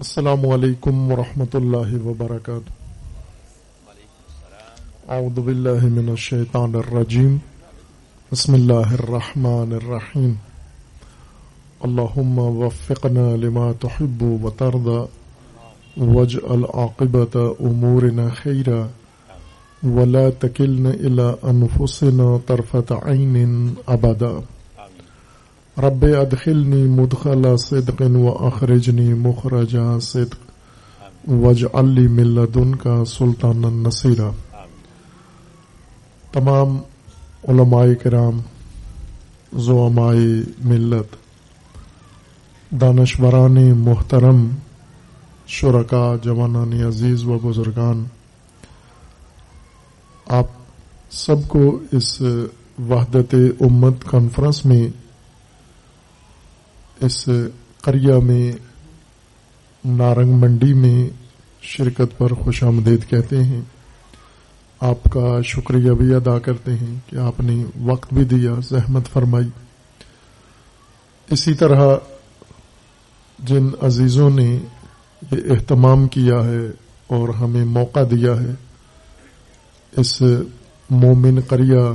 السلام علیکم ورحمۃ اللہ وبرکاتہ۔ اعوذ باللہ من الشیطان الرجیم۔ بسم اللہ الرحمن الرحیم۔ اللہم وفقنا لما تحب وترضى واجعل عاقبة امورنا خیرا۔ ولا تکلنا الى انفسنا طرفة عین ابدا۔ رب ادخلنی مدخل صدق و اخرجنی مخرج صدق. وج علی ملدن کا سلطان النصیرہ تمام علماء کرام زعمائے ملت، دانشوران محترم شرکا جوانان عزیز و بزرگان، آپ سب کو اس وحدت امت کانفرنس میں اس قریہ میں، نارنگ منڈی میں شرکت پر خوش آمدید کہتے ہیں۔ آپ کا شکریہ بھی ادا کرتے ہیں کہ آپ نے وقت بھی دیا، زحمت فرمائی۔ اسی طرح جن عزیزوں نے یہ اہتمام کیا ہے اور ہمیں موقع دیا ہے، اس مومن قریہ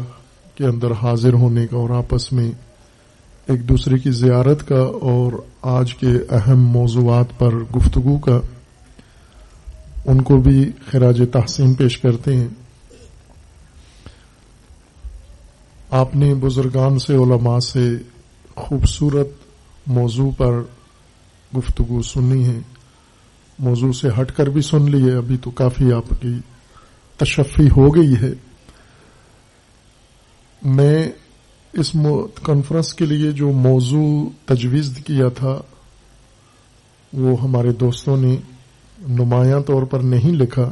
کے اندر حاضر ہونے کا اور آپس میں ایک دوسرے کی زیارت کا اور آج کے اہم موضوعات پر گفتگو کا ان کو بھی خراج تحسین پیش کرتے ہیں۔ آپ نے بزرگان سے علماء سے خوبصورت موضوع پر گفتگو سنی ہے۔ موضوع سے ہٹ کر بھی سن لی ہے ابھی تو کافی آپ کی تشفی ہو گئی ہے۔ میں اس کانفرنس کے لیے جو موضوع تجویز کیا تھا، وہ ہمارے دوستوں نے نمایاں طور پر نہیں لکھا۔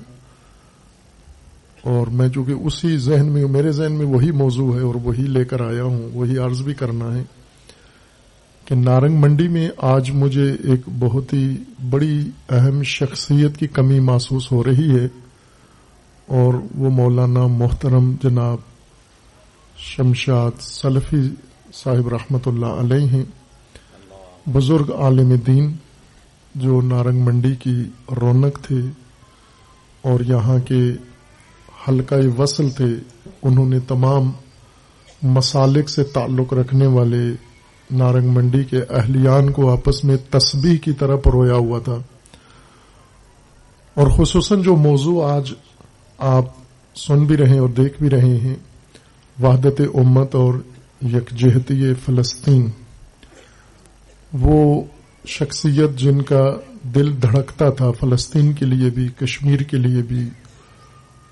اور میں چونکہ اسی ذہن میں میرے ذہن میں وہی موضوع ہے اور وہی لے کر آیا ہوں، وہی عرض بھی کرنا ہے کہ نارنگ منڈی میں آج مجھے ایک بہت ہی بڑی اہم شخصیت کی کمی محسوس ہو رہی ہے اور وہ مولانا محترم جناب شمشاد سلفی صاحب رحمت اللہ علیہ ہیں۔ بزرگ عالم دین جو نارنگ منڈی کی رونق تھے اور یہاں کے حلقہ وصل تھے، انہوں نے تمام مسالک سے تعلق رکھنے والے نارنگ منڈی کے اہلیان کو آپس میں تسبیح کی طرح پرویا ہوا تھا۔ اور خصوصاً جو موضوع آج آپ سن بھی رہے اور دیکھ بھی رہے ہیں وحدت امت اور یکجہتی فلسطین۔ وہ شخصیت جن کا دل دھڑکتا تھا فلسطین کے لیے بھی، کشمیر کے لیے بھی،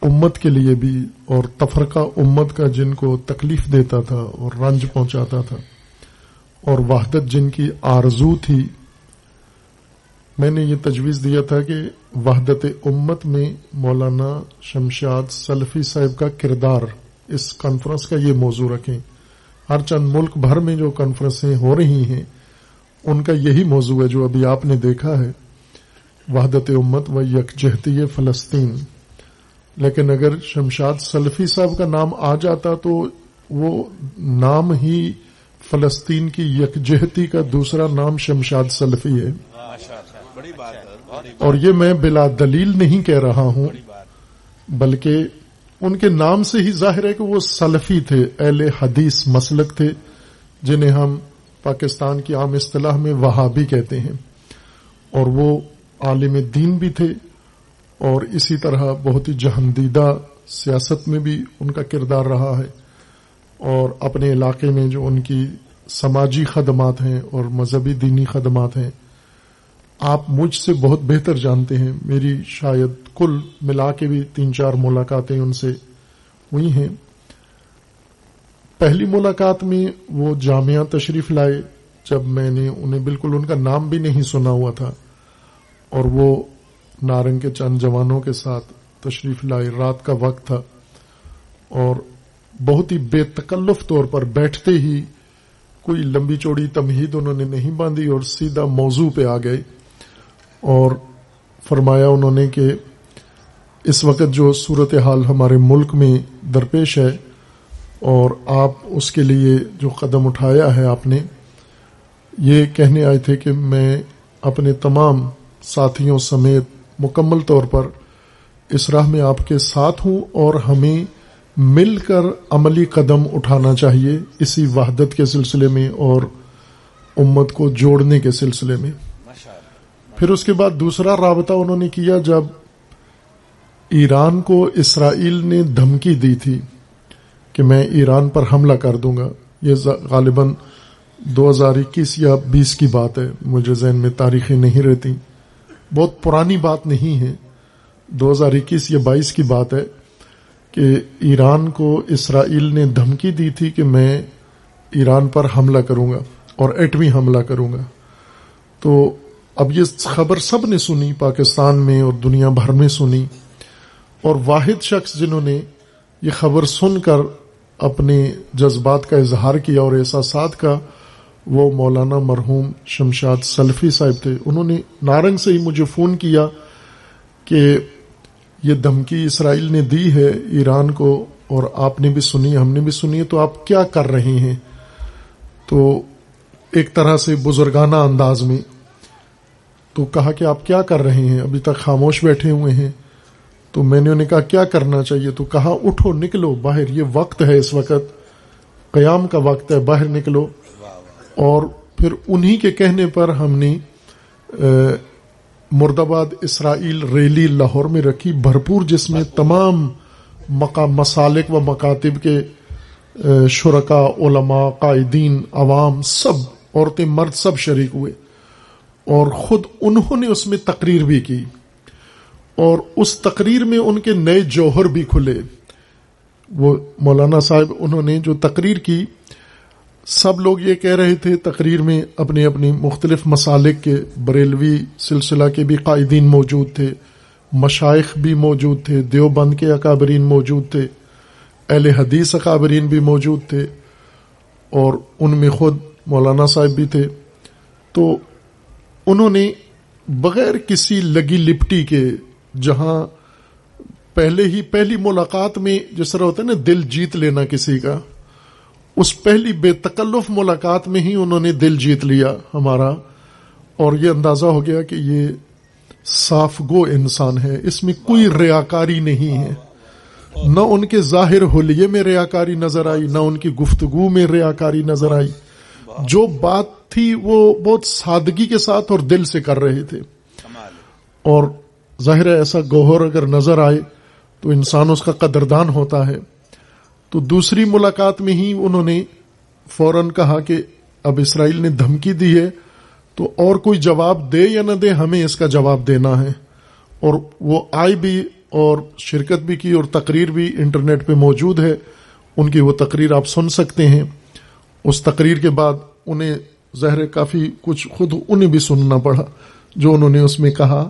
امت کے لیے بھی، اور تفرقہ امت کا جن کو تکلیف دیتا تھا اور رنج پہنچاتا تھا۔ اور وحدت جن کی آرزو تھی۔ میں نے یہ تجویز دیا تھا کہ وحدت امت میں مولانا شمشاد سلفی صاحب کا کردار اس کانفرنس کا یہ موضوع رکھیں۔ ہر چند ملک بھر میں جو کانفرنسیں ہو رہی ہیں ان کا یہی موضوع ہے جو ابھی آپ نے دیکھا ہے۔ وحدت امت و یکجہتی فلسطین۔ لیکن اگر شمشاد سلفی صاحب کا نام آ جاتا تو وہ نام ہی فلسطین کی یکجہتی کا دوسرا نام شمشاد سلفی ہے۔ اور یہ میں بلا دلیل نہیں کہہ رہا ہوں بلکہ ان کے نام سے ہی ظاہر ہے کہ وہ سلفی تھے، اہل حدیث مسلک تھے، جنہیں ہم پاکستان کی عام اصطلاح میں وہابی کہتے ہیں۔ اور وہ عالم دین بھی تھے، اور اسی طرح بہت ہی جہندیدہ سیاست میں بھی ان کا کردار رہا ہے۔ اور اپنے علاقے میں جو ان کی سماجی خدمات ہیں اور مذہبی دینی خدمات ہیں آپ مجھ سے بہت بہتر جانتے ہیں۔ میری شاید کل ملا کے بھی تین چار ملاقاتیں ان سے ہوئی ہیں۔ پہلی ملاقات میں وہ جامعہ تشریف لائے جب میں نے انہیں بالکل ان کا نام بھی نہیں سنا ہوا تھا اور وہ نارنگ کے چند جوانوں کے ساتھ تشریف لائے۔ رات کا وقت تھا اور بہت ہی بے تکلف طور پر بیٹھتے ہی کوئی لمبی چوڑی تمہید انہوں نے نہیں باندھی اور سیدھا موضوع پہ آ گئے۔ اور فرمایا انہوں نے کہ اس وقت جو صورت حال ہمارے ملک میں درپیش ہے اور آپ اس کے لیے جو قدم اٹھایا ہے آپ نے، یہ کہنے آئے تھے کہ میں اپنے تمام ساتھیوں سمیت مکمل طور پر اس راہ میں آپ کے ساتھ ہوں اور ہمیں مل کر عملی قدم اٹھانا چاہیے اسی وحدت کے سلسلے میں اور امت کو جوڑنے کے سلسلے میں۔ پھر اس کے بعد دوسرا رابطہ انہوں نے کیا جب ایران کو اسرائیل نے دھمکی دی تھی کہ میں ایران پر حملہ کر دوں گا۔ یہ غالباً دو ہزار اکیس یا بیس کی بات ہے۔ مجھے ذہن میں تاریخیں نہیں رہتی۔ بہت پرانی بات نہیں ہے۔ دو ہزار اکیس یا بائیس کی بات ہے کہ ایران کو اسرائیل نے دھمکی دی تھی کہ میں ایران پر حملہ کروں گا اور ایٹمی حملہ کروں گا۔ تو اب یہ خبر سب نے سنی، پاکستان میں اور دنیا بھر میں سنی۔ اور واحد شخص جنہوں نے یہ خبر سن کر اپنے جذبات کا اظہار کیا اور احساسات کا، وہ مولانا مرحوم شمشاد سلفی صاحب تھے۔ انہوں نے نارنگ سے ہی مجھے فون کیا کہ یہ دھمکی اسرائیل نے دی ہے ایران کو اور آپ نے بھی سنی، ہم نے بھی سنی، تو آپ کیا کر رہے ہیں؟ تو ایک طرح سے بزرگانہ انداز میں تو کہا کہ آپ کیا کر رہے ہیں؟ ابھی تک خاموش بیٹھے ہوئے ہیں۔ تو میں نے انہیں کہا، کیا کرنا چاہیے؟ تو کہا، اٹھو، نکلو، باہر۔ یہ وقت ہے اس وقت۔ قیام کا وقت ہے، باہر نکلو۔ اور پھر انہی کے کہنے پر ہم نے مرد آباد اسرائیل ریلی لاہور میں رکھی۔ بھرپور جس میں تمام مسالک و مکاتب کے شرکا علماء، قائدین، عوام، سب عورتیں مرد، سب شریک ہوئے۔ اور خود انہوں نے اس میں تقریر بھی کی اور اس تقریر میں ان کے نئے جوہر بھی کھلے۔ وہ مولانا صاحب، انہوں نے جو تقریر کی، سب لوگ یہ کہہ رہے تھے تقریر میں اپنی اپنی مختلف مسالک کے، بریلوی سلسلہ کے بھی قائدین موجود تھے مشائق بھی موجود تھے، دیوبند کے اکابرین موجود تھے، اہل حدیث اکابرین بھی موجود تھے اور ان میں خود مولانا صاحب بھی تھے۔ تو انہوں نے بغیر کسی لگی لپٹی کے جہاں پہلے ہی پہلی ملاقات میں جس طرح ہوتا ہے نا دل جیت لینا کسی کا، اس پہلی بے تکلف ملاقات میں ہی انہوں نے دل جیت لیا ہمارا۔ اور یہ اندازہ ہو گیا کہ یہ صاف گو انسان ہے، اس میں کوئی ریاکاری نہیں ہے۔ نہ ان کے ظاہر حلیے میں ریاکاری نظر آئی، نہ ان کی گفتگو میں ریاکاری نظر آئی۔ جو بات تھی وہ بہت سادگی کے ساتھ اور دل سے کر رہے تھے۔ اور ظاہر ہے ایسا گوہر اگر نظر آئے تو انسان اس کا قدردان ہوتا ہے۔ تو دوسری ملاقات میں ہی انہوں نے فوراً کہا کہ اب اسرائیل نے دھمکی دی ہے تو اور کوئی جواب دے یا نہ دے ہمیں اس کا جواب دینا ہے۔ اور وہ آئی بھی اور شرکت بھی کی اور تقریر بھی انٹرنیٹ پہ موجود ہے۔ ان کی وہ تقریر آپ سن سکتے ہیں۔ اس تقریر کے بعد انہیں ظاہر کافی کچھ خود انہیں بھی سننا پڑا، جو انہوں نے اس میں کہا۔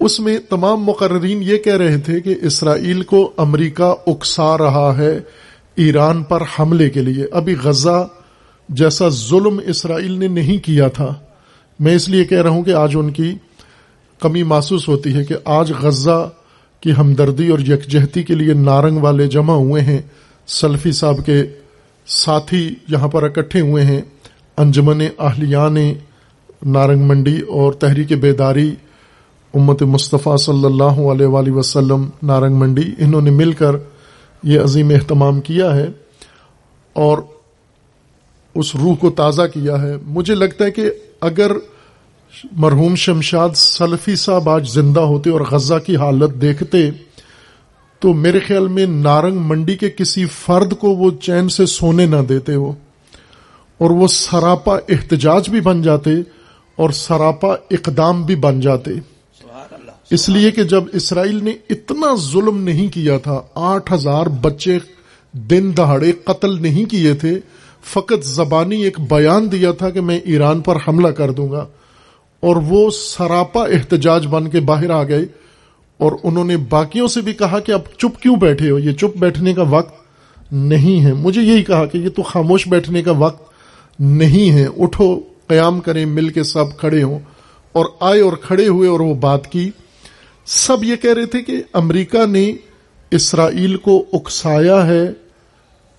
اس میں تمام مقررین یہ کہہ رہے تھے کہ اسرائیل کو امریکہ اکسا رہا ہے ایران پر حملے کے لیے۔ ابھی غزہ جیسا ظلم اسرائیل نے نہیں کیا تھا۔ میں اس لیے کہہ رہا ہوں کہ آج ان کی کمی محسوس ہوتی ہے کہ آج غزہ کی ہمدردی اور یکجہتی کے لیے نارنگ والے جمع ہوئے ہیں۔ سلفی صاحب کے ساتھی یہاں پر اکٹھے ہوئے ہیں۔ انجمن اہلیان نارنگ منڈی اور تحریک بیداری امت مصطفیٰ صلی اللہ علیہ وآلہ وسلم نارنگ منڈی، انہوں نے مل کر یہ عظیم اہتمام کیا ہے اور اس روح کو تازہ کیا ہے۔ مجھے لگتا ہے کہ اگر مرحوم شمشاد سلفی صاحب آج زندہ ہوتے اور غزہ کی حالت دیکھتے، تو میرے خیال میں نارنگ منڈی کے کسی فرد کو وہ چین سے سونے نہ دیتے وہ۔ اور وہ سراپا احتجاج بھی بن جاتے اور سراپا اقدام بھی بن جاتے۔ اس لیے کہ جب اسرائیل نے اتنا ظلم نہیں کیا تھا آٹھ ہزار بچے دن دہاڑے قتل نہیں کیے تھے فقط زبانی ایک بیان دیا تھا کہ میں ایران پر حملہ کر دوں گا۔ اور وہ سراپا احتجاج بن کے باہر آ گئے۔ اور انہوں نے باقیوں سے بھی کہا کہ اب چپ کیوں بیٹھے ہو؟ یہ چپ بیٹھنے کا وقت نہیں ہے۔ مجھے یہی کہا کہ یہ تو خاموش بیٹھنے کا وقت نہیں ہے اٹھو، قیام کریں، مل کے سب کھڑے ہوں۔ اور آئے اور کھڑے ہوئے اور وہ بات کی۔ سب یہ کہہ رہے تھے کہ امریکہ نے اسرائیل کو اکسایا ہے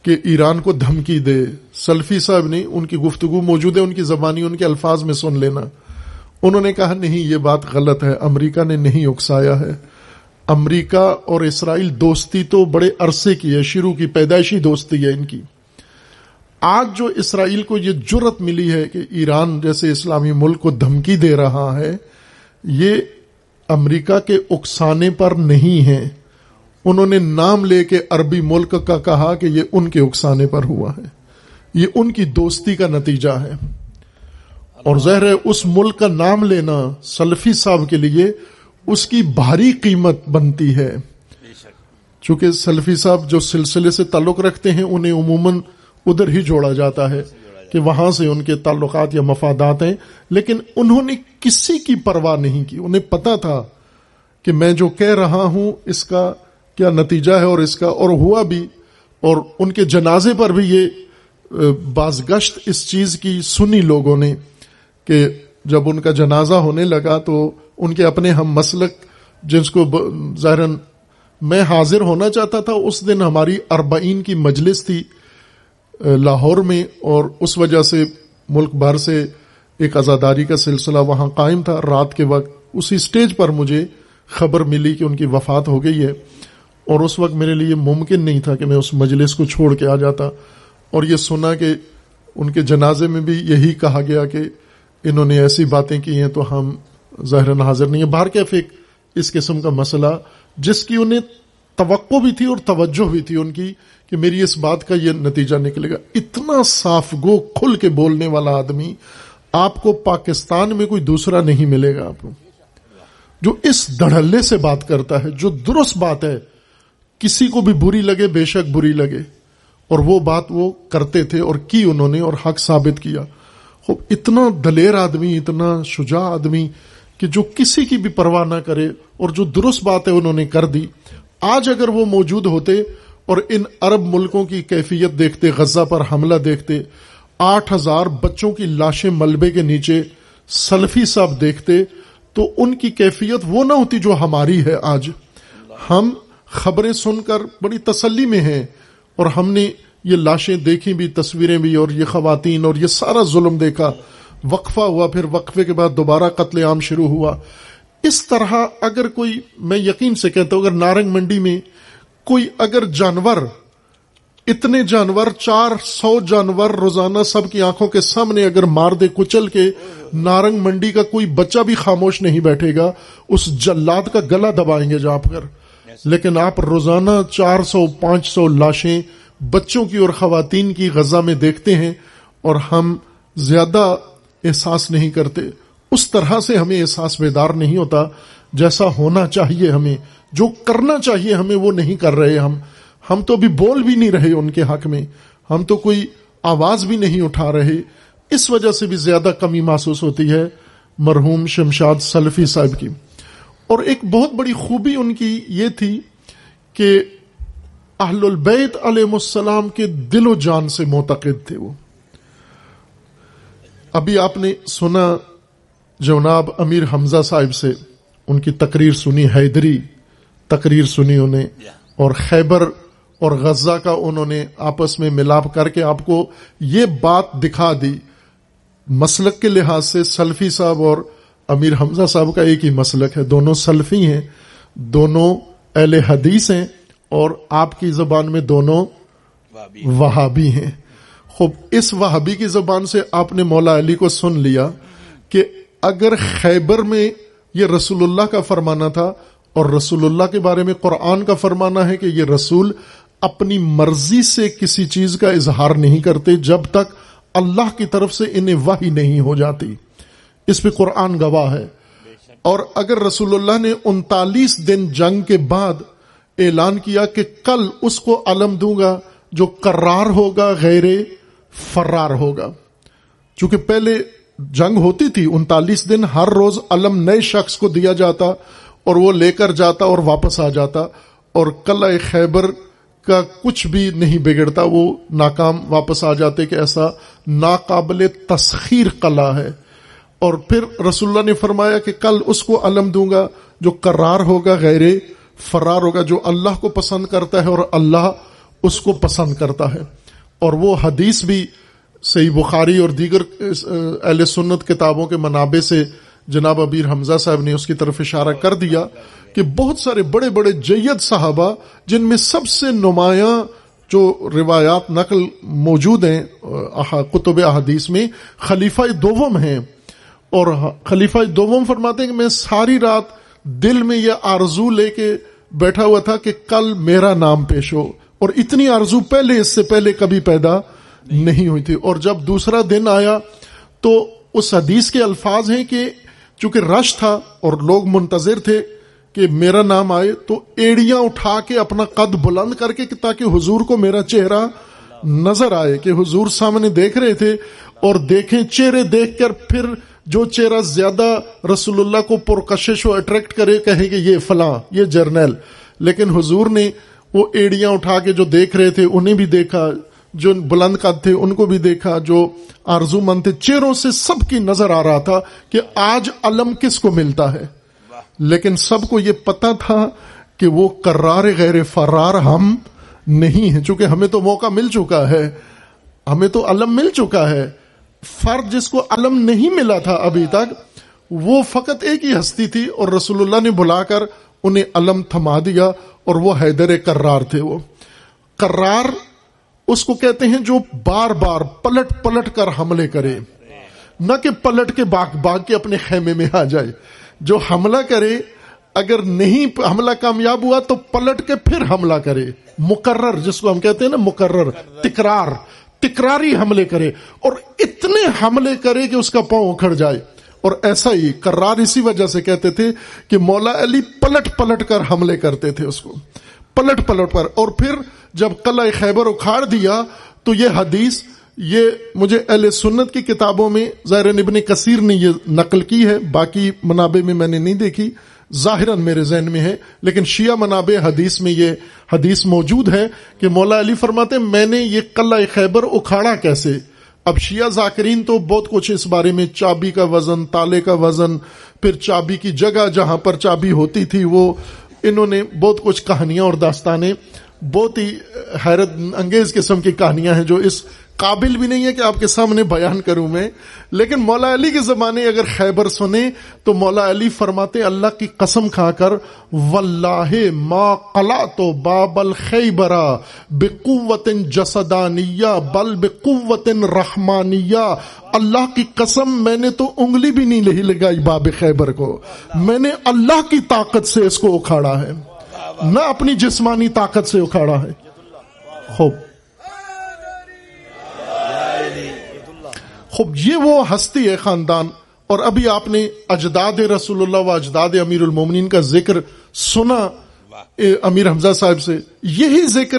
کہ ایران کو دھمکی دے۔ سلفی صاحب نے ان کی گفتگو موجود ہے، ان کی زبانی، ان کے الفاظ میں سن لینا۔ انہوں نے کہا، نہیں، یہ بات غلط ہے۔ امریکہ نے نہیں اکسایا ہے۔ امریکہ اور اسرائیل دوستی تو بڑے عرصے کی ہے، شروع کی پیدائشی دوستی ہے ان کی۔ آج جو اسرائیل کو یہ جرت ملی ہے کہ ایران جیسے اسلامی ملک کو دھمکی دے رہا ہے یہ امریکہ کے اکسانے پر نہیں ہے۔ انہوں نے نام لے کے عربی ملک کا کہا کہ یہ ان کے اکسانے پر ہوا ہے۔ یہ ان کی دوستی کا نتیجہ ہے۔ اور ظاہر ہے اس ملک کا نام لینا سلفی صاحب کے لیے اس کی بھاری قیمت بنتی ہے۔ چونکہ سلفی صاحب جو سلسلے سے تعلق رکھتے ہیں انہیں عموماً ادھر ہی جوڑا جاتا ہے کہ وہاں سے ان کے تعلقات یا مفادات ہیں، لیکن انہوں نے کسی کی پرواہ نہیں کی۔ انہیں پتا تھا کہ میں جو کہہ رہا ہوں، اس کا کیا نتیجہ ہے اور اس کا، اور ہوا بھی۔ اور ان کے جنازے پر بھی یہ بازگشت اس چیز کی سنی لوگوں نے کہ جب ان کا جنازہ ہونے لگا تو ان کے اپنے ہم مسلک جس کو ظاہر میں حاضر ہونا چاہتا تھا، اس دن ہماری اربعین کی مجلس تھی۔ لاہور میں اور اس وجہ سے ملک بھر سے ایک آزاداری کا سلسلہ وہاں قائم تھا۔ رات کے وقت اسی سٹیج پر مجھے خبر ملی کہ ان کی وفات ہو گئی ہے اور اس وقت میرے لیے ممکن نہیں تھا کہ میں اس مجلس کو چھوڑ کے آ جاتا۔ اور یہ سنا کہ ان کے جنازے میں بھی یہی کہا گیا کہ انہوں نے ایسی باتیں کی ہیں تو ہم ظاہر حاضر نہیں ہیں۔ باہر کیف ایک اس قسم کا مسئلہ جس کی انہیں توقع بھی تھی اور توجہ بھی تھی ان کی کہ میری اس بات کا یہ نتیجہ نکلے گا۔ اتنا صاف گو کھل کے بولنے والا آدمی آپ کو پاکستان میں کوئی دوسرا نہیں ملے گا آپ کو۔ جو اس دڑھلے سے بات کرتا ہے، جو درست بات ہے، کسی کو بھی بری لگے، بے شک بری لگے۔ اور وہ بات وہ کرتے تھے اور کی انہوں نے اور حق ثابت کیا۔ خوب اتنا دلیر آدمی، اتنا شجاع آدمی کہ جو کسی کی بھی پرواہ نہ کرے اور جو درست بات ہے انہوں نے کر دی آج اگر وہ موجود ہوتے اور ان عرب ملکوں کی کیفیت دیکھتے، غزہ پر حملہ دیکھتے، آٹھ ہزار بچوں کی لاشیں ملبے کے نیچے سلفی صاحب دیکھتے، تو ان کی کیفیت وہ نہ ہوتی جو ہماری ہے آج۔ ہم خبریں سن کر بڑی تسلی میں ہیں اور ہم نے یہ لاشیں دیکھی بھی، تصویریں بھی اور یہ خواتین اور یہ سارا ظلم دیکھا۔ وقفہ ہوا، پھر وقفے کے بعد دوبارہ قتل عام شروع ہوا۔ اس طرح اگر کوئی میں یقین سے کہتا ہوں، اگر نارنگ منڈی میں کوئی اگر جانور، اتنے جانور، چار سو جانور روزانہ سب کی آنکھوں کے سامنے اگر مار دے کچل کے، نارنگ منڈی کا کوئی بچہ بھی خاموش نہیں بیٹھے گا، اس جلاد کا گلا دبائیں گے جہاں پر۔ لیکن آپ روزانہ چار سو، پانچ سو لاشیں بچوں کی اور خواتین کی غزہ میں دیکھتے ہیں اور ہم زیادہ احساس نہیں کرتے۔ اس طرح سے ہمیں احساس بیدار نہیں ہوتا جیسا ہونا چاہیے ہمیں۔ جو کرنا چاہیے ہمیں وہ نہیں کر رہے ہم۔ ہم تو بھی بول بھی نہیں رہے ان کے حق میں۔ ہم تو کوئی آواز بھی نہیں اٹھا رہے۔ اس وجہ سے بھی زیادہ کمی محسوس ہوتی ہے مرحوم شمشاد سلفی صاحب کی۔ اور ایک بہت بڑی خوبی ان کی یہ تھی کہ اہل البیت علیہ السلام کے دل و جان سے معتقد تھے وہ۔ ابھی آپ نے سنا جناب امیر حمزہ صاحب سے ان کی تقریر سنی حیدری تقریر سنی انہیں اور خیبر اور غزہ کا انہوں نے آپس میں ملاپ کر کے آپ کو یہ بات دکھا دی۔ مسلک کے لحاظ سے سلفی صاحب اور امیر حمزہ صاحب کا ایک ہی مسلک ہے۔ دونوں سلفی ہیں دونوں اہل حدیث ہیں اور آپ کی زبان میں دونوں وہابی ہیں۔ خوب اس وہابی کی زبان سے آپ نے مولا علی کو سن لیا کہ اگر خیبر میں یہ رسول اللہ کا فرمانا تھا اور رسول اللہ کے بارے میں قرآن کا فرمانا ہے کہ یہ رسول اپنی مرضی سے کسی چیز کا اظہار نہیں کرتے جب تک اللہ کی طرف سے انہیں وحی نہیں ہو جاتی۔ اس پہ قرآن گواہ ہے۔ اور اگر رسول اللہ نے انتالیس دن جنگ کے بعد اعلان کیا کہ کل اس کو علم دوں گا جو قرار ہوگا غیر فرار ہوگا۔ چونکہ پہلے جنگ ہوتی تھی، انتالیس دن ہر روز علم نئے شخص کو دیا جاتا اور وہ لے کر جاتا اور واپس آ جاتا اور قلعہ خیبر کا کچھ بھی نہیں بگڑتا، وہ ناکام واپس آ جاتے کہ ایسا ناقابل تسخیر قلعہ ہے۔ اور پھر رسول اللہ نے فرمایا کہ کل اس کو علم دوں گا جو قرار ہوگا، غیر فرار ہوگا، جو اللہ کو پسند کرتا ہے اور اللہ اس کو پسند کرتا ہے۔ اور وہ حدیث بھی صحیح بخاری اور دیگر اہل سنت کتابوں کے منابع سے جناب ابیر حمزہ صاحب نے اس کی طرف اشارہ کر دیا کہ بہت سارے بڑے بڑے جید صحابہ جن میں سب سے نمایاں جو روایات نقل موجود ہیں قطب احادیث میں، خلیفہ دوم ہیں۔ اور خلیفہ دوم فرماتے ہیں کہ میں ساری رات دل میں یہ آرزو لے کے بیٹھا ہوا تھا کہ کل میرا نام پیش ہو۔ اور اتنی آرزو پہلے، اس سے پہلے کبھی پیدا نہیں. ہوئی تھی۔ اور جب دوسرا دن آیا تو اس حدیث کے الفاظ ہیں کہ چونکہ رش تھا اور لوگ منتظر تھے کہ میرا نام آئے، تو ایڑیاں اٹھا کے اپنا قد بلند کر کے تاکہ حضور کو میرا چہرہ نظر آئے کہ حضور سامنے دیکھ رہے تھے اور دیکھیں، چہرے دیکھ کر پھر جو چہرہ زیادہ رسول اللہ کو پرکشش و اٹریکٹ کرے، کہیں کہ یہ فلاں، یہ جرنیل۔ لیکن حضور نے وہ ایڑیاں اٹھا کے جو دیکھ رہے تھے، انہیں بھی دیکھا۔ جو بلند قد تھے ان کو بھی دیکھا، جو آرزو مند تھے، چہروں سے سب کی نظر آ رہا تھا کہ آج علم کس کو ملتا ہے۔ لیکن سب کو یہ پتا تھا کہ وہ کرار غیر فرار ہم نہیں ہیں، چونکہ ہمیں تو موقع مل چکا ہے۔ ہمیں تو علم مل چکا ہے۔ فرد جس کو علم نہیں ملا تھا ابھی تک، وہ فقط ایک ہی ہستی تھی اور رسول اللہ نے بلا کر انہیں علم تھما دیا اور وہ حیدر کرار تھے وہ۔ کرار اس کو کہتے ہیں جو بار بار پلٹ پلٹ کر حملے کرے۔ نہ کہ پلٹ کے باغ باغ کے اپنے خیمے میں آ جائے۔ جو حملہ کرے، اگر نہیں حملہ کامیاب ہوا تو پلٹ کے پھر حملہ کرے۔ مقرر، جس کو ہم کہتے ہیں نا مقرر، تکرار، تکراری حملے کرے۔ اور اتنے حملے کرے کہ اس کا پاؤں اکھڑ جائے۔ اور ایسا ہی کرار اسی وجہ سے کہتے تھے کہ مولا علی پلٹ پلٹ کر حملے کرتے تھے اس کو۔ پلٹ پلٹ پر۔ اور پھر جب قلعہ خیبر اکھاڑ دیا، تو یہ حدیث، یہ مجھے اہل سنت کی کتابوں میں ظاہر ابن کثیر نے یہ نقل کی ہے۔ باقی منابع میں میں نے نہیں دیکھی۔ ظاہر میرے ذہن میں ہے، لیکن شیعہ منابع حدیث میں یہ حدیث موجود ہے کہ مولا علی فرماتے میں نے یہ قلعہ خیبر اکھاڑا کیسے؟ اب شیعہ ذاکرین تو بہت کچھ اس بارے میں، چابی کا وزن، تالے کا وزن، پھر چابی کی جگہ جہاں پر چابی ہوتی تھی، وہ انہوں نے بہت کچھ کہانیاں اور داستانیں بہت ہی حیرت انگیز قسم کی کہانیاں ہیں جو اس قابل بھی نہیں ہے کہ آپ کے سامنے بیان کروں میں۔ لیکن مولا علی کے زمانے اگر خیبر سنے تو مولا علی فرماتے اللہ کی قسم کھا کر، واللہ ما قلع تو بابل خیبرا بقوت جسدانیہ بل بقوت رحمانیہ۔ اللہ کی قسم میں نے تو انگلی بھی نہیں لگائی باب خیبر کو۔ میں نے اللہ کی طاقت سے اس کو اکھاڑا ہے۔ نہ اپنی جسمانی طاقت سے اکھاڑا ہے۔ خوب۔ خوب، یہ وہ ہستی ہے خاندان۔ اور ابھی آپ نے اجداد رسول اللہ و اجداد امیر المومنین کا ذکر سنا امیر حمزہ صاحب سے۔ یہی ذکر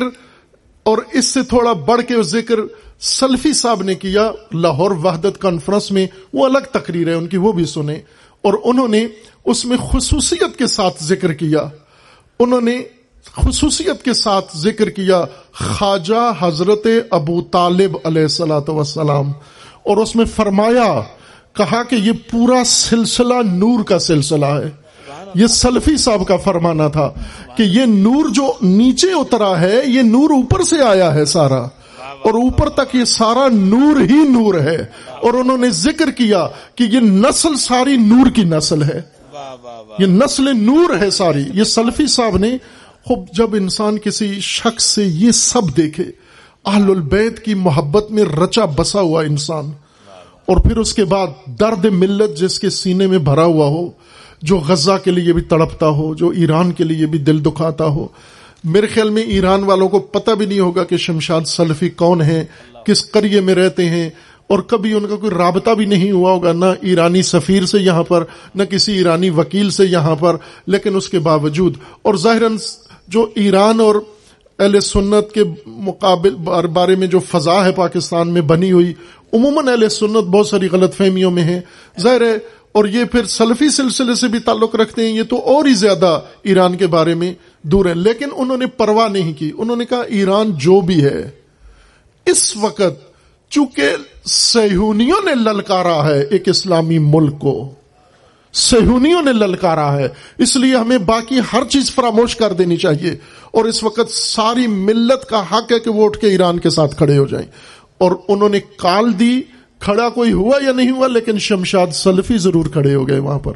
اور اس سے تھوڑا بڑھ کے ذکر سلفی صاحب نے کیا لاہور وحدت کانفرنس میں۔ وہ الگ تقریر ہے، ان کی وہ بھی سنے اور انہوں نے اس میں خصوصیت کے ساتھ ذکر کیا۔ انہوں نے خصوصیت کے ساتھ ذکر کیا خواجہ حضرت ابو طالب علیہ السلاۃ وسلام اور اس میں فرمایا، کہا کہ یہ پورا سلسلہ نور کا سلسلہ ہے۔ یہ سلفی صاحب کا فرمانا تھا کہ یہ نور جو نیچے اترا ہے، یہ نور اوپر سے آیا ہے سارا۔ اور اوپر تک یہ سارا نور ہی نور ہے۔ اور انہوں نے ذکر کیا کہ یہ نسل ساری نور کی نسل ہے۔ یہ نسل نور ہے ساری۔ یہ سلفی صاحب نے خوب جب انسان کسی شخص سے یہ سب دیکھے، اہل البیت کی محبت میں رچا بسا ہوا انسان۔ اور پھر اس کے بعد درد ملت جس کے سینے میں بھرا ہوا ہو، جو غزہ کے لیے بھی تڑپتا ہو، جو ایران کے لیے بھی دل دکھاتا ہو۔ میرے خیال میں ایران والوں کو پتہ بھی نہیں ہوگا کہ شمشاد سلفی کون ہے کس قریے میں رہتے ہیں۔ اور کبھی ان کا کوئی رابطہ بھی نہیں ہوا ہوگا، نہ ایرانی سفیر سے یہاں پر، نہ کسی ایرانی وکیل سے یہاں پر، لیکن اس کے باوجود، اور ظاہر جو ایران اور اہل سنت کے مقابل بارے میں جو فضا ہے پاکستان میں بنی ہوئی، عموماً اہل سنت بہت ساری غلط فہمیوں میں ہے ظاہر ہے، اور یہ پھر سلفی سلسلے سے بھی تعلق رکھتے ہیں، یہ تو اور ہی زیادہ ایران کے بارے میں دور ہے۔ لیکن انہوں نے پرواہ نہیں کی۔ انہوں نے کہا، ایران جو بھی ہے، اس وقت چونکہ سہونیوں نے للکارا ہے ایک اسلامی ملک کو۔ سہونیوں نے للکارا ہے۔ اس لیے ہمیں باقی ہر چیز فراموش کر دینی چاہیے۔ اور اس وقت ساری ملت کا حق ہے کہ وہ اٹھ کے ایران کے ساتھ کھڑے ہو جائیں۔ اور انہوں نے کال دی، کھڑا کوئی ہوا یا نہیں ہوا، لیکن شمشاد سلفی ضرور کھڑے ہو گئے وہاں پر۔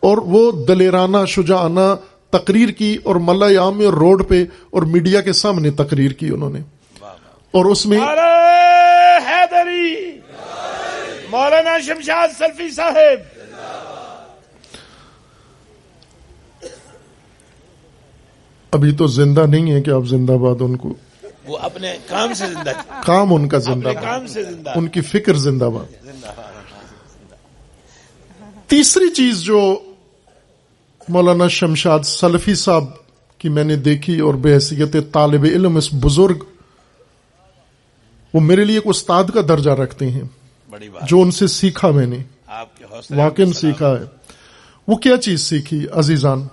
اور وہ دلیرانہ، شجاعانہ تقریر کی اور ملیام اور روڈ پہ اور میڈیا کے سامنے تقریر کی انہوں نے۔ اور اس میں حیدری مولانا شمشاد سلفی صاحب! ابھی تو زندہ نہیں ہے کہ آپ زندہ باد ان کو وہ اپنے کام سے زندہ کام ان کا زندہ کام سے زندہ۔ ان کی فکر زندہ باد۔ تیسری چیز جو مولانا شمشاد سلفی صاحب کی میں نے دیکھی اور بحثیت طالب علم اس بزرگ وہ میرے لیے ایک استاد کا درجہ رکھتے ہیں جو ان سے سیکھا میں نے۔ واقع سیکھا ہے۔ وہ کیا چیز سیکھی عزیزان؟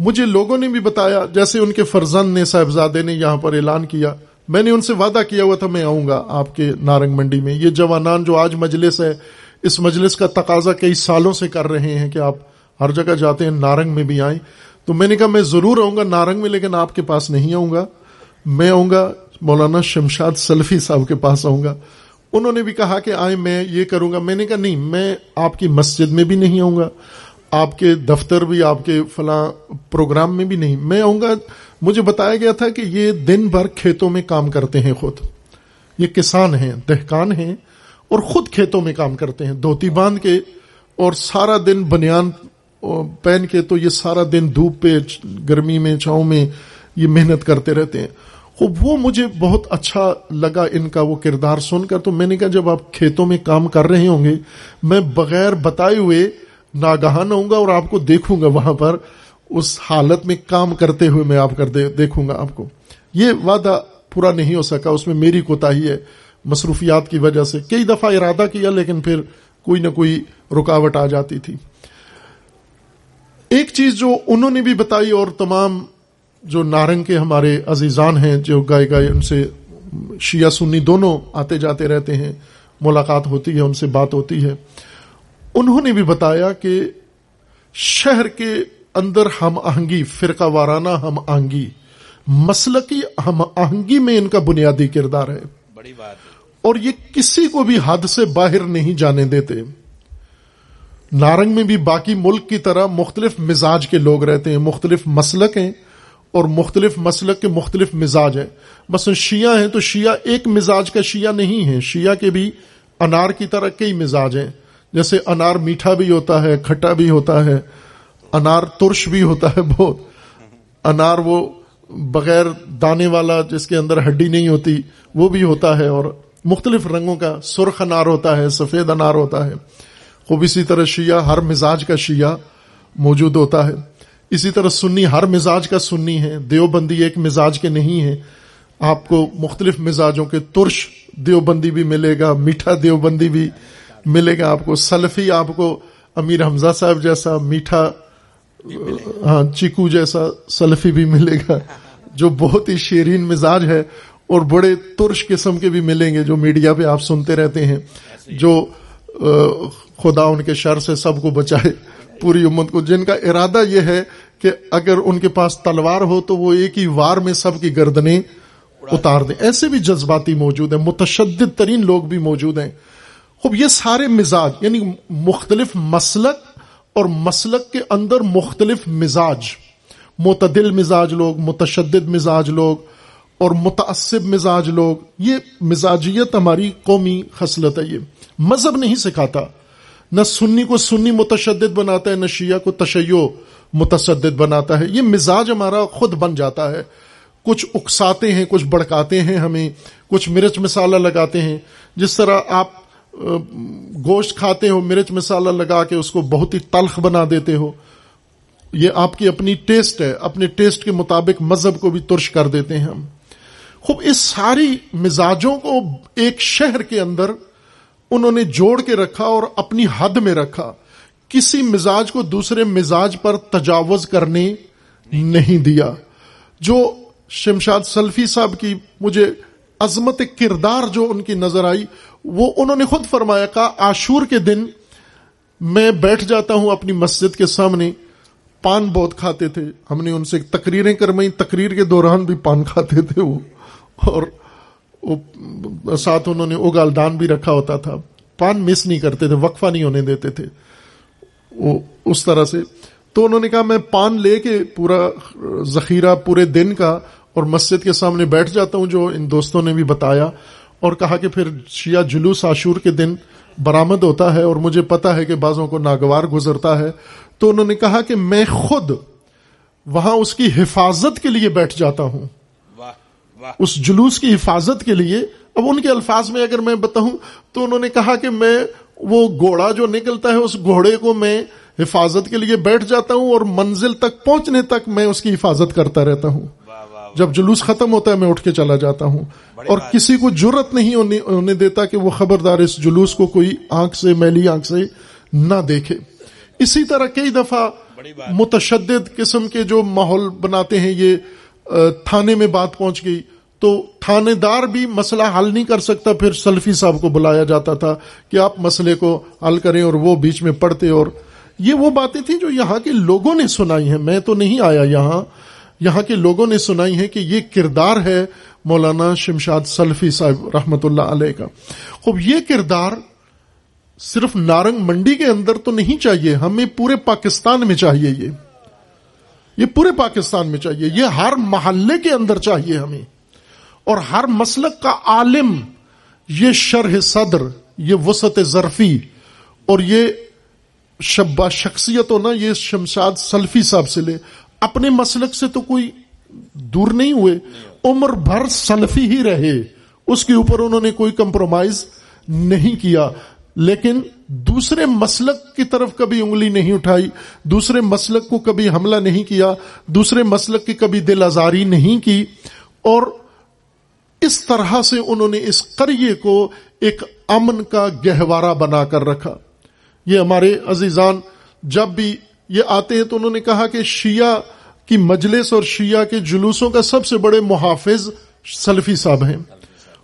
مجھے لوگوں نے بھی بتایا جیسے ان کے فرزند نے صاحبزادے نے یہاں پر اعلان کیا میں نے ان سے وعدہ کیا ہوا تھا میں آؤں گا آپ کے نارنگ منڈی میں۔ یہ جوانان جو آج مجلس ہے اس مجلس کا تقاضا کئی سالوں سے کر رہے ہیں کہ آپ ہر جگہ جاتے ہیں نارنگ میں بھی آئیں۔ تو میں نے کہا میں ضرور آؤں گا نارنگ میں لیکن آپ کے پاس نہیں آؤں گا۔ میں آؤں گا مولانا شمشاد سلفی صاحب کے پاس آؤں گا۔ انہوں نے بھی کہا کہ آئے میں یہ کروں گا۔ میں نے کہا نہیں، میں آپ کی مسجد میں بھی نہیں آؤں گا۔ آپ کے دفتر بھی، آپ کے فلاں پروگرام میں بھی نہیں۔ میں آؤں گا۔ مجھے بتایا گیا تھا کہ یہ دن بھر کھیتوں میں کام کرتے ہیں خود۔ یہ کسان ہیں دہکان ہیں اور خود کھیتوں میں کام کرتے ہیں۔ دھوتی باندھ کے اور سارا دن بنیان پہن کے تو یہ سارا دن دھوپ پہ، گرمی میں، چھاؤں میں یہ محنت کرتے رہتے ہیں۔ وہ مجھے بہت اچھا لگا ان کا وہ کردار سن کر۔ تو میں نے کہا، جب آپ کھیتوں میں کام کر رہے ہوں گے، میں بغیر بتائے ہوئے ناگہان ہوں گا اور آپ کو دیکھوں گا وہاں پر۔ اس حالت میں کام کرتے ہوئے میں آپ کر دیکھوں گا آپ کو۔ یہ وعدہ پورا نہیں ہو سکا۔ اس میں میری کوتا ہی ہے، مصروفیات کی وجہ سے۔ کئی دفعہ ارادہ کیا، لیکن پھر کوئی نہ کوئی رکاوٹ آ جاتی تھی۔ ایک چیز جو انہوں نے بھی بتائی اور تمام جو نارنگ کے ہمارے عزیزان ہیں جو گائے گائے ان سے شیعہ سنی دونوں آتے جاتے رہتے ہیں ملاقات ہوتی ہے ان سے بات ہوتی ہے۔ انہوں نے بھی بتایا کہ شہر کے اندر ہم آہنگی فرقہ وارانہ ہم آہنگی مسلقی ہم آہنگی میں ان کا بنیادی کردار ہے۔ بڑی بات اور یہ کسی کو بھی حد سے باہر نہیں جانے دیتے۔ نارنگ میں بھی باقی ملک کی طرح مختلف مزاج کے لوگ رہتے ہیں مختلف مسلک ہیں۔ اور مختلف مسلک کے مختلف مزاج ہیں۔ بس شیعہ ہیں تو شیعہ ایک مزاج کا شیعہ نہیں ہے شیعہ کے بھی انار کی طرح کئی مزاج ہیں۔ جیسے انار میٹھا بھی ہوتا ہے، کھٹا بھی ہوتا ہے، انار ترش بھی ہوتا ہے بہت۔ انار وہ بغیر دانے والا جس کے اندر ہڈی نہیں ہوتی، وہ بھی ہوتا ہے اور مختلف رنگوں کا سرخ انار ہوتا ہے، سفید انار ہوتا ہے۔ خوب اسی طرح شیعہ، ہر مزاج کا شیعہ موجود ہوتا ہے۔ اسی طرح سنی، ہر مزاج کا سنی ہے، دیوبندی ایک مزاج کے نہیں ہے۔ آپ کو مختلف مزاجوں کے ترش دیوبندی بھی ملے گا، میٹھا دیوبندی بھی ملے گا۔ آپ کو سلفی، آپ کو امیر حمزہ صاحب جیسا میٹھا ہاں چیکو جیسا سلفی بھی ملے گا، جو بہت ہی شیرین مزاج ہے اور بڑے ترش قسم کے بھی ملیں گے جو میڈیا پہ آپ سنتے رہتے ہیں، جو خدا ان کے شر سے سب کو بچائے، پوری امت کو۔ جن کا ارادہ یہ ہے کہ اگر ان کے پاس تلوار ہو تو وہ ایک ہی وار میں سب کی گردنیں اتار دیں۔ ایسے بھی جذباتی موجود ہیں، متشدد ترین لوگ بھی موجود ہیں۔ خوب، یہ سارے مزاج یعنی مختلف مسلک اور مسلک کے اندر مختلف مزاج، معتدل مزاج لوگ، متشدد مزاج لوگ اور متعصب مزاج لوگ، یہ مزاجیت ہماری قومی خصلت ہے۔ یہ مذہب نہیں سکھاتا۔ نہ سنی کو سنی متشدد بناتا ہے، نہ شیعہ کو تشیع متشدد بناتا ہے۔ یہ مزاج ہمارا خود بن جاتا ہے۔ کچھ اکساتے ہیں، کچھ بڑکاتے ہیں ہمیں۔ کچھ مرچ مسالہ لگاتے ہیں۔ جس طرح آپ گوشت کھاتے ہو، مرچ مسالہ لگا کے اس کو بہت ہی تلخ بنا دیتے ہو۔ یہ آپ کی اپنی ٹیسٹ ہے۔ اپنے ٹیسٹ کے مطابق مذہب کو بھی ترش کر دیتے ہیں ہم۔ خوب، اس ساری مزاجوں کو ایک شہر کے اندر انہوں نے جوڑ کے رکھا اور اپنی حد میں رکھا۔ کسی مزاج کو دوسرے مزاج پر تجاوز کرنے نہیں دیا۔ جو شمشاد سلفی صاحب کی مجھے عظمت کردار جو ان کی نظر آئی، وہ انہوں نے خود فرمایا، کہا، آشور کے دن میں بیٹھ جاتا ہوں اپنی مسجد کے سامنے، پان بہت کھاتے تھے۔ ہم نے ان سے تقریریں کروائیں تقریر کے دوران بھی پان کھاتے تھے وہ۔ اور ساتھ انہوں نے اگال دان بھی رکھا ہوتا تھا۔ پان مس نہیں کرتے تھے، وقفہ نہیں ہونے دیتے تھے۔ اس طرح سے۔ تو انہوں نے کہا میں پان لے کے پورا ذخیرہ پورے دن کا اور مسجد کے سامنے بیٹھ جاتا ہوں جو ان دوستوں نے بھی بتایا۔ اور کہا کہ پھر شیعہ جلوس عاشور کے دن برآمد ہوتا ہے اور مجھے پتا ہے کہ بعضوں کو ناگوار گزرتا ہے۔ تو انہوں نے کہا کہ میں خود وہاں اس کی حفاظت کے لیے بیٹھ جاتا ہوں۔ واہ واہ۔ اس جلوس کی حفاظت کے لیے۔ اب ان کے الفاظ میں اگر میں بتاؤں تو انہوں نے کہا کہ میں وہ گھوڑا جو نکلتا ہے اس گھوڑے کو میں حفاظت کے لیے بیٹھ جاتا ہوں اور منزل تک پہنچنے تک میں اس کی حفاظت کرتا رہتا ہوں۔ جب جلوس ختم ہوتا ہے میں اٹھ کے چلا جاتا ہوں۔ اور کسی کو جرت نہیں ہونے ہونے دیتا کہ وہ خبردار اس جلوس کو کوئی آنکھ سے میلی آنکھ سے نہ دیکھے۔ اسی طرح کئی دفعہ۔ متشدد قسم کے جو ماحول بناتے ہیں یہ تھانے میں بات پہنچ گئی۔ تو تھانے دار بھی مسئلہ حل نہیں کر سکتا، پھر سلفی صاحب کو بلایا جاتا تھا کہ آپ مسئلے کو حل کریں اور وہ بیچ میں پڑھتے اور یہ وہ باتیں تھیں جو یہاں کے لوگوں نے سنائی ہیں۔ میں تو نہیں آیا یہاں۔ یہاں کے لوگوں نے سنائی ہے کہ یہ کردار ہے مولانا شمشاد سلفی صاحب رحمت اللہ علیہ کا۔ خوب، یہ کردار صرف نارنگ منڈی کے اندر تو نہیں چاہیے، ہمیں پورے پاکستان میں چاہیے یہ۔ یہ پورے پاکستان میں چاہیے۔ یہ ہر محلے کے اندر چاہیے ہمیں۔ اور ہر مسلک کا عالم، یہ شرح صدر، یہ وسط ظرفی، اور یہ شبہ شخصیت ہونا، یہ شمشاد سلفی صاحب سے لے، اپنے مسلک سے تو کوئی دور نہیں ہوئے، عمر بھر سلفی ہی رہے، اس کے اوپر انہوں نے کوئی کمپرومائز نہیں کیا، لیکن دوسرے مسلک کی طرف کبھی انگلی نہیں اٹھائی، دوسرے مسلک کو کبھی حملہ نہیں کیا، دوسرے مسلک کی کبھی دل آزاری نہیں کی، اور اس طرح سے انہوں نے اس قریے کو ایک امن کا گہوارہ بنا کر رکھا۔ یہ ہمارے عزیزان، جب بھی یہ آتے ہیں تو انہوں نے کہا کہ شیعہ کی مجلس اور شیعہ کے جلوسوں کا سب سے بڑے محافظ سلفی صاحب ہیں۔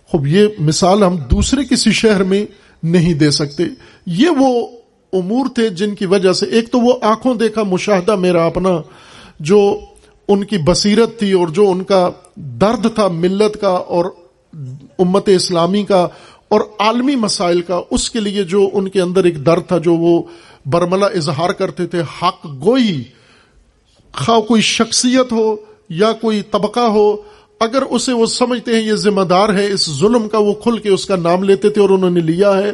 خوب، یہ مثال ہم دوسرے کسی شہر میں نہیں دے سکتے۔ یہ وہ امور تھے جن کی وجہ سے، ایک تو وہ آنکھوں دیکھا مشاہدہ میرا اپنا، جو ان کی بصیرت تھی اور جو ان کا درد تھا، ملت کا اور امت اسلامی کا اور عالمی مسائل کا، اس کے لیے جو ان کے اندر ایک درد تھا، جو وہ برملا اظہار کرتے تھے، حق گوئی، خواہ کوئی شخصیت ہو یا کوئی طبقہ ہو، اگر اسے وہ سمجھتے ہیں یہ ذمہ دار ہے، اس ظلم کا وہ کھل کے اس کا نام لیتے تھے اور انہوں نے لیا ہے،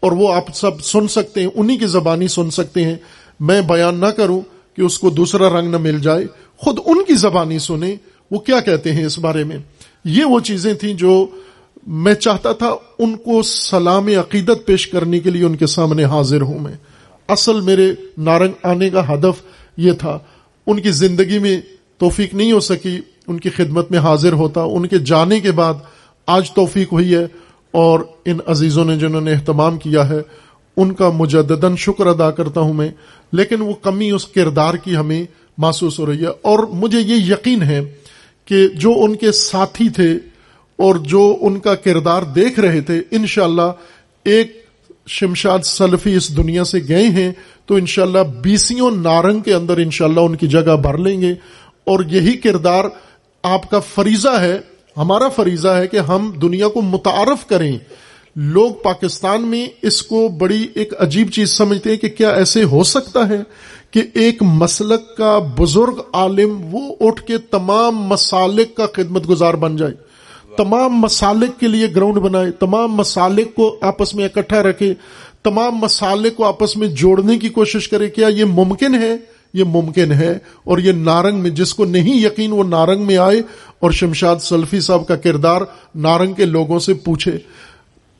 اور وہ آپ سب سن سکتے ہیں، انہی کی زبانی سن سکتے ہیں۔ میں بیان نہ کروں کہ اس کو دوسرا رنگ نہ مل جائے۔ خود ان کی زبانی سنیں، وہ کیا کہتے ہیں اس بارے میں؟ یہ وہ چیزیں تھیں جو میں چاہتا تھا ان کو سلام عقیدت پیش کرنے کے لیے ان کے سامنے حاضر ہوں میں۔ اصل میرے نارنگ آنے کا ہدف یہ تھا، ان کی زندگی میں توفیق نہیں ہو سکی، ان کی خدمت میں حاضر ہوتا، ان کے جانے کے بعد آج توفیق ہوئی ہے اور ان عزیزوں نے جنہوں نے اہتمام کیا ہے، ان کا مجددن شکر ادا کرتا ہوں میں، لیکن وہ کمی اس کردار کی ہمیں محسوس ہو رہی ہے اور مجھے یہ یقین ہے کہ جو ان کے ساتھی تھے اور جو ان کا کردار دیکھ رہے تھے، انشاءاللہ ایک شمشاد سلفی اس دنیا سے گئے ہیں، تو انشاءاللہ بیسیوں نارنگ کے اندر انشاءاللہ ان کی جگہ بھر لیں گے۔ اور یہی کردار آپ کا فریضہ ہے، ہمارا فریضہ ہے کہ ہم دنیا کو متعارف کریں۔ لوگ پاکستان میں اس کو بڑی ایک عجیب چیز سمجھتے ہیں کہ کیا ایسے ہو سکتا ہے۔ کہ ایک مسلک کا بزرگ عالم وہ اٹھ کے تمام مسالک کا خدمت گزار بن جائے، تمام مسالک کے لیے گراؤنڈ بنائے، تمام مسالک کو آپس میں اکٹھا رکھے، تمام مسالک کو آپس میں جوڑنے کی کوشش کرے، کیا یہ ممکن ہے؟ یہ ممکن ہے اور یہ نارنگ میں، جس کو نہیں یقین وہ نارنگ میں آئے اور شمشاد سلفی صاحب کا کردار نارنگ کے لوگوں سے پوچھے۔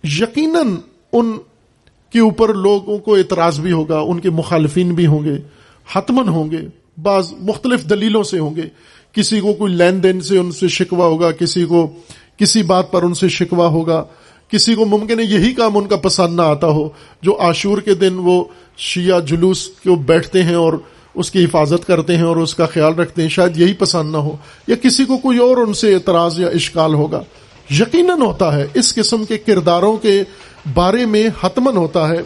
یقیناً ان کے اوپر لوگوں کو اعتراض بھی ہوگا، ان کے مخالفین بھی ہوں گے۔ حتمن ہوں گے، بعض مختلف دلیلوں سے ہوں گے۔ کسی کو کوئی لین دین سے ان سے شکوا ہوگا، کسی کو کسی بات پر ان سے شکوا ہوگا۔ کسی کو ممکن ہے یہی کام ان کا پسند نہ آتا ہو، جو عاشور کے دن وہ شیعہ جلوس کو بیٹھتے ہیں اور اس کی حفاظت کرتے ہیں اور اس کا خیال رکھتے ہیں، شاید یہی پسند نہ ہو۔ یا کسی کو کوئی اور ان سے اعتراض یا اشکال ہوگا۔ یقیناً ہوتا ہے، اس قسم کے کرداروں کے بارے میں حتمن ہوتا ہے۔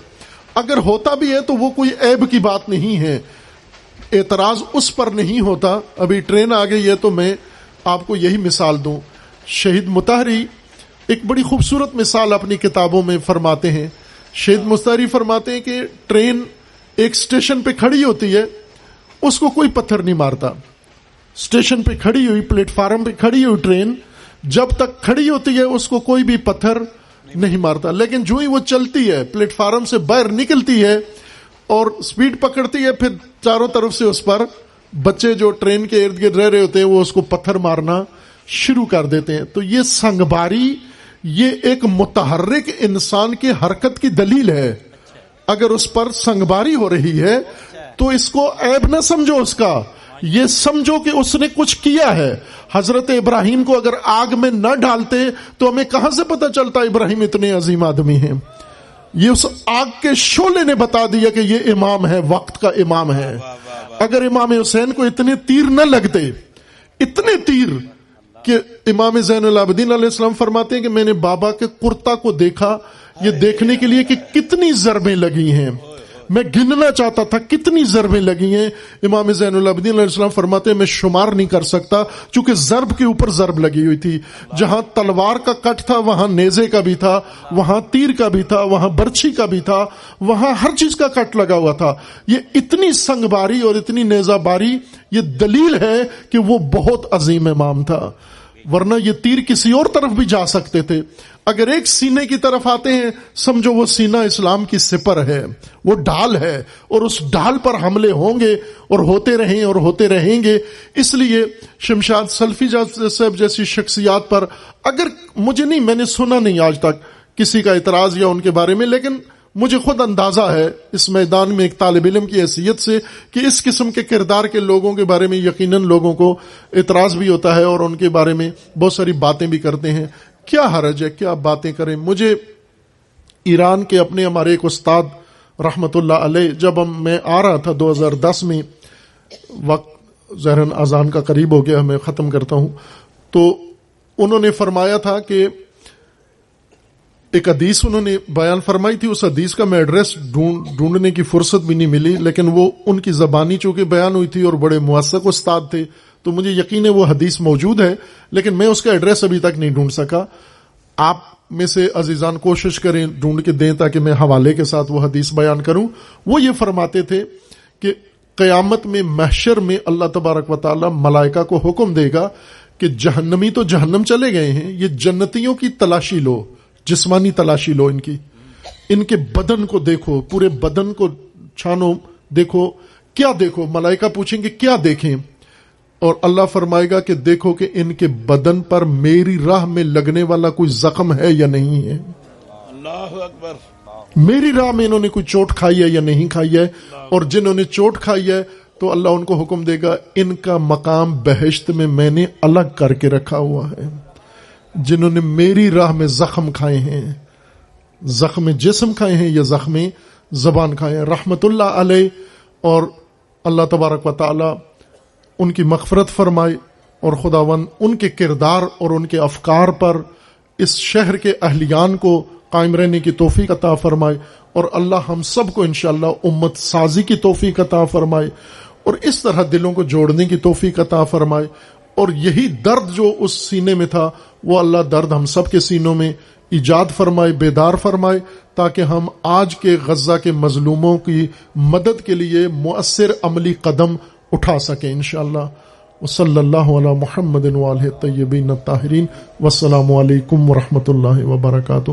اگر ہوتا بھی ہے تو وہ کوئی عیب کی بات نہیں ہے۔ اعتراض اس پر نہیں ہوتا۔ ابھی ٹرین آ گئی ہے تو میں آپ کو یہی مثال دوں۔ شہید متحری ایک بڑی خوبصورت مثال اپنی کتابوں میں فرماتے ہیں۔ شید مستاری فرماتے ہیں کہ ٹرین ایک اسٹیشن پہ کھڑی ہوتی ہے، اس کو کوئی پتھر نہیں مارتا۔ اسٹیشن پہ کھڑی ہوئی، پلیٹ فارم پہ کھڑی ہوئی ٹرین جب تک کھڑی ہوتی ہے، اس کو کوئی بھی پتھر نہیں مارتا۔ لیکن جو ہی وہ چلتی ہے، پلیٹ فارم سے باہر نکلتی ہے اور سپیڈ پکڑتی ہے، پھر چاروں طرف سے اس پر بچے جو ٹرین کے ارد گرد رہ رہے ہوتے ہیں، وہ اس کو پتھر مارنا شروع کر دیتے ہیں۔ تو یہ سنگباری، یہ ایک متحرک انسان کی حرکت کی دلیل ہے۔ اگر اس پر سنگباری ہو رہی ہے، تو اس کو عیب نہ سمجھو اس کا۔ یہ سمجھو کہ اس نے کچھ کیا ہے۔ حضرت ابراہیم کو اگر آگ میں نہ ڈالتے، تو ہمیں کہاں سے پتا چلتا ابراہیم اتنے عظیم آدمی ہیں؟ یہ اس آگ کے شولے نے بتا دیا کہ یہ امام ہے وقت کا امام ہے۔ اگر امام حسین کو اتنے تیر نہ لگتے اتنے تیر کہ امام زین العابدین علیہ السلام فرماتے ہیں کہ میں نے بابا کے کرتا کو دیکھا یہ دیکھنے کے لیے کہ کتنی ضربیں لگی ہیں۔ میں گننا چاہتا تھا، کتنی ضربیں لگی ہیں؟ امام زین العبدین علیہ السلام فرماتے ہیں، میں شمار نہیں کر سکتا، چونکہ ضرب کے اوپر ضرب لگی ہوئی تھی۔ جہاں تلوار کا کٹ تھا، وہاں نیزے کا بھی تھا، وہاں تیر کا بھی تھا، وہاں برچھی کا بھی تھا، وہاں ہر چیز کا کٹ لگا ہوا تھا۔ یہ اتنی سنگ باری اور اتنی نیزہ باری یہ دلیل ہے کہ وہ بہت عظیم امام تھا۔ ورنہ یہ تیر کسی اور طرف بھی جا سکتے تھے۔ اگر ایک سینے کی طرف آتے ہیں، سمجھو وہ سینہ اسلام کی سپر ہے، وہ ڈال ہے، اور اس ڈال پر حملے ہوں گے، اور ہوتے رہیں، اور ہوتے رہیں گے۔ اس لیے شمشاد سلفی صاحب جیسی شخصیات پر اگر مجھے نہیں، میں نے سنا نہیں آج تک کسی کا اعتراض یا ان کے بارے میں، لیکن مجھے خود اندازہ ہے اس میدان میں ایک طالب علم کی حیثیت سے کہ اس قسم کے کردار کے لوگوں کے بارے میں، یقیناً لوگوں کو اعتراض بھی ہوتا ہے اور ان کے بارے میں بہت ساری باتیں بھی کرتے ہیں۔ کیا حرج ہے، کیا باتیں کریں؟ مجھے ایران کے اپنے ہمارے ایک استاد رحمت اللہ علیہ، جب ہم میں آ رہا تھا دو ہزار دس میں، وقت زہرن اذان کا قریب ہو گیا، میں ختم کرتا ہوں۔ تو انہوں نے فرمایا تھا کہ ایک حدیث انہوں نے بیان فرمائی تھی، اس حدیث کا میں ایڈریس ڈھونڈنے کی فرصت بھی نہیں ملی، لیکن وہ ان کی زبانی چونکہ بیان ہوئی تھی اور بڑے موثق استاد تھے۔ تو مجھے یقین ہے وہ حدیث موجود ہے، لیکن میں اس کا ایڈریس ابھی تک نہیں ڈھونڈ سکا۔ آپ میں سے عزیزان کوشش کریں ڈھونڈ کے دیں تاکہ میں حوالے کے ساتھ وہ حدیث بیان کروں۔ وہ یہ فرماتے تھے کہ قیامت میں محشر میں اللہ تبارک و تعالی ملائکہ کو حکم دے گا کہ جہنمی تو جہنم چلے گئے ہیں، یہ جنتیوں کی تلاشی لو، جسمانی تلاشی لو ان کی۔ ان کے بدن کو دیکھو، پورے بدن کو چھانو، دیکھو، کیا دیکھو؟ ملائکہ پوچھیں گے کیا دیکھیں؟ اور اللہ فرمائے گا کہ دیکھو کہ ان کے بدن پر میری راہ میں لگنے والا کوئی زخم ہے یا نہیں ہے؟ اللہ اکبر۔ میری راہ میں انہوں نے کوئی چوٹ کھائی ہے یا نہیں کھائی ہے؟ اور جنہوں نے چوٹ کھائی ہے تو اللہ ان کو حکم دے گا ان کا مقام بہشت میں میں نے الگ کر کے رکھا ہوا ہے۔ جنہوں نے میری راہ میں زخم کھائے ہیں زخم جسم کھائے ہیں یا زخم زبان کھائے ہیں رحمت اللہ علیہ۔ اور اللہ تبارک و تعالی ان کی مغفرت فرمائے اور خداون ان کے کردار اور ان کے افکار پر اس شہر کے اہلیان کو قائم رہنے کی توفیق عطا فرمائے اور اللہ ہم سب کو انشاءاللہ امت سازی کی توفیق عطا فرمائے اور اس طرح دلوں کو جوڑنے کی توفیق عطا فرمائے اور یہی درد جو اس سینے میں تھا وہ اللہ درد ہم سب کے سینوں میں ایجاد فرمائے، بیدار فرمائے تاکہ ہم آج کے غزہ کے مظلوموں کی مدد کے لیے مؤثر عملی قدم اٹھا سکیں انشاءاللہ۔ وصلی اللہ علی محمد طیبین الطاہرین۔ والسلام علیکم ورحمۃ اللہ وبرکاتہ۔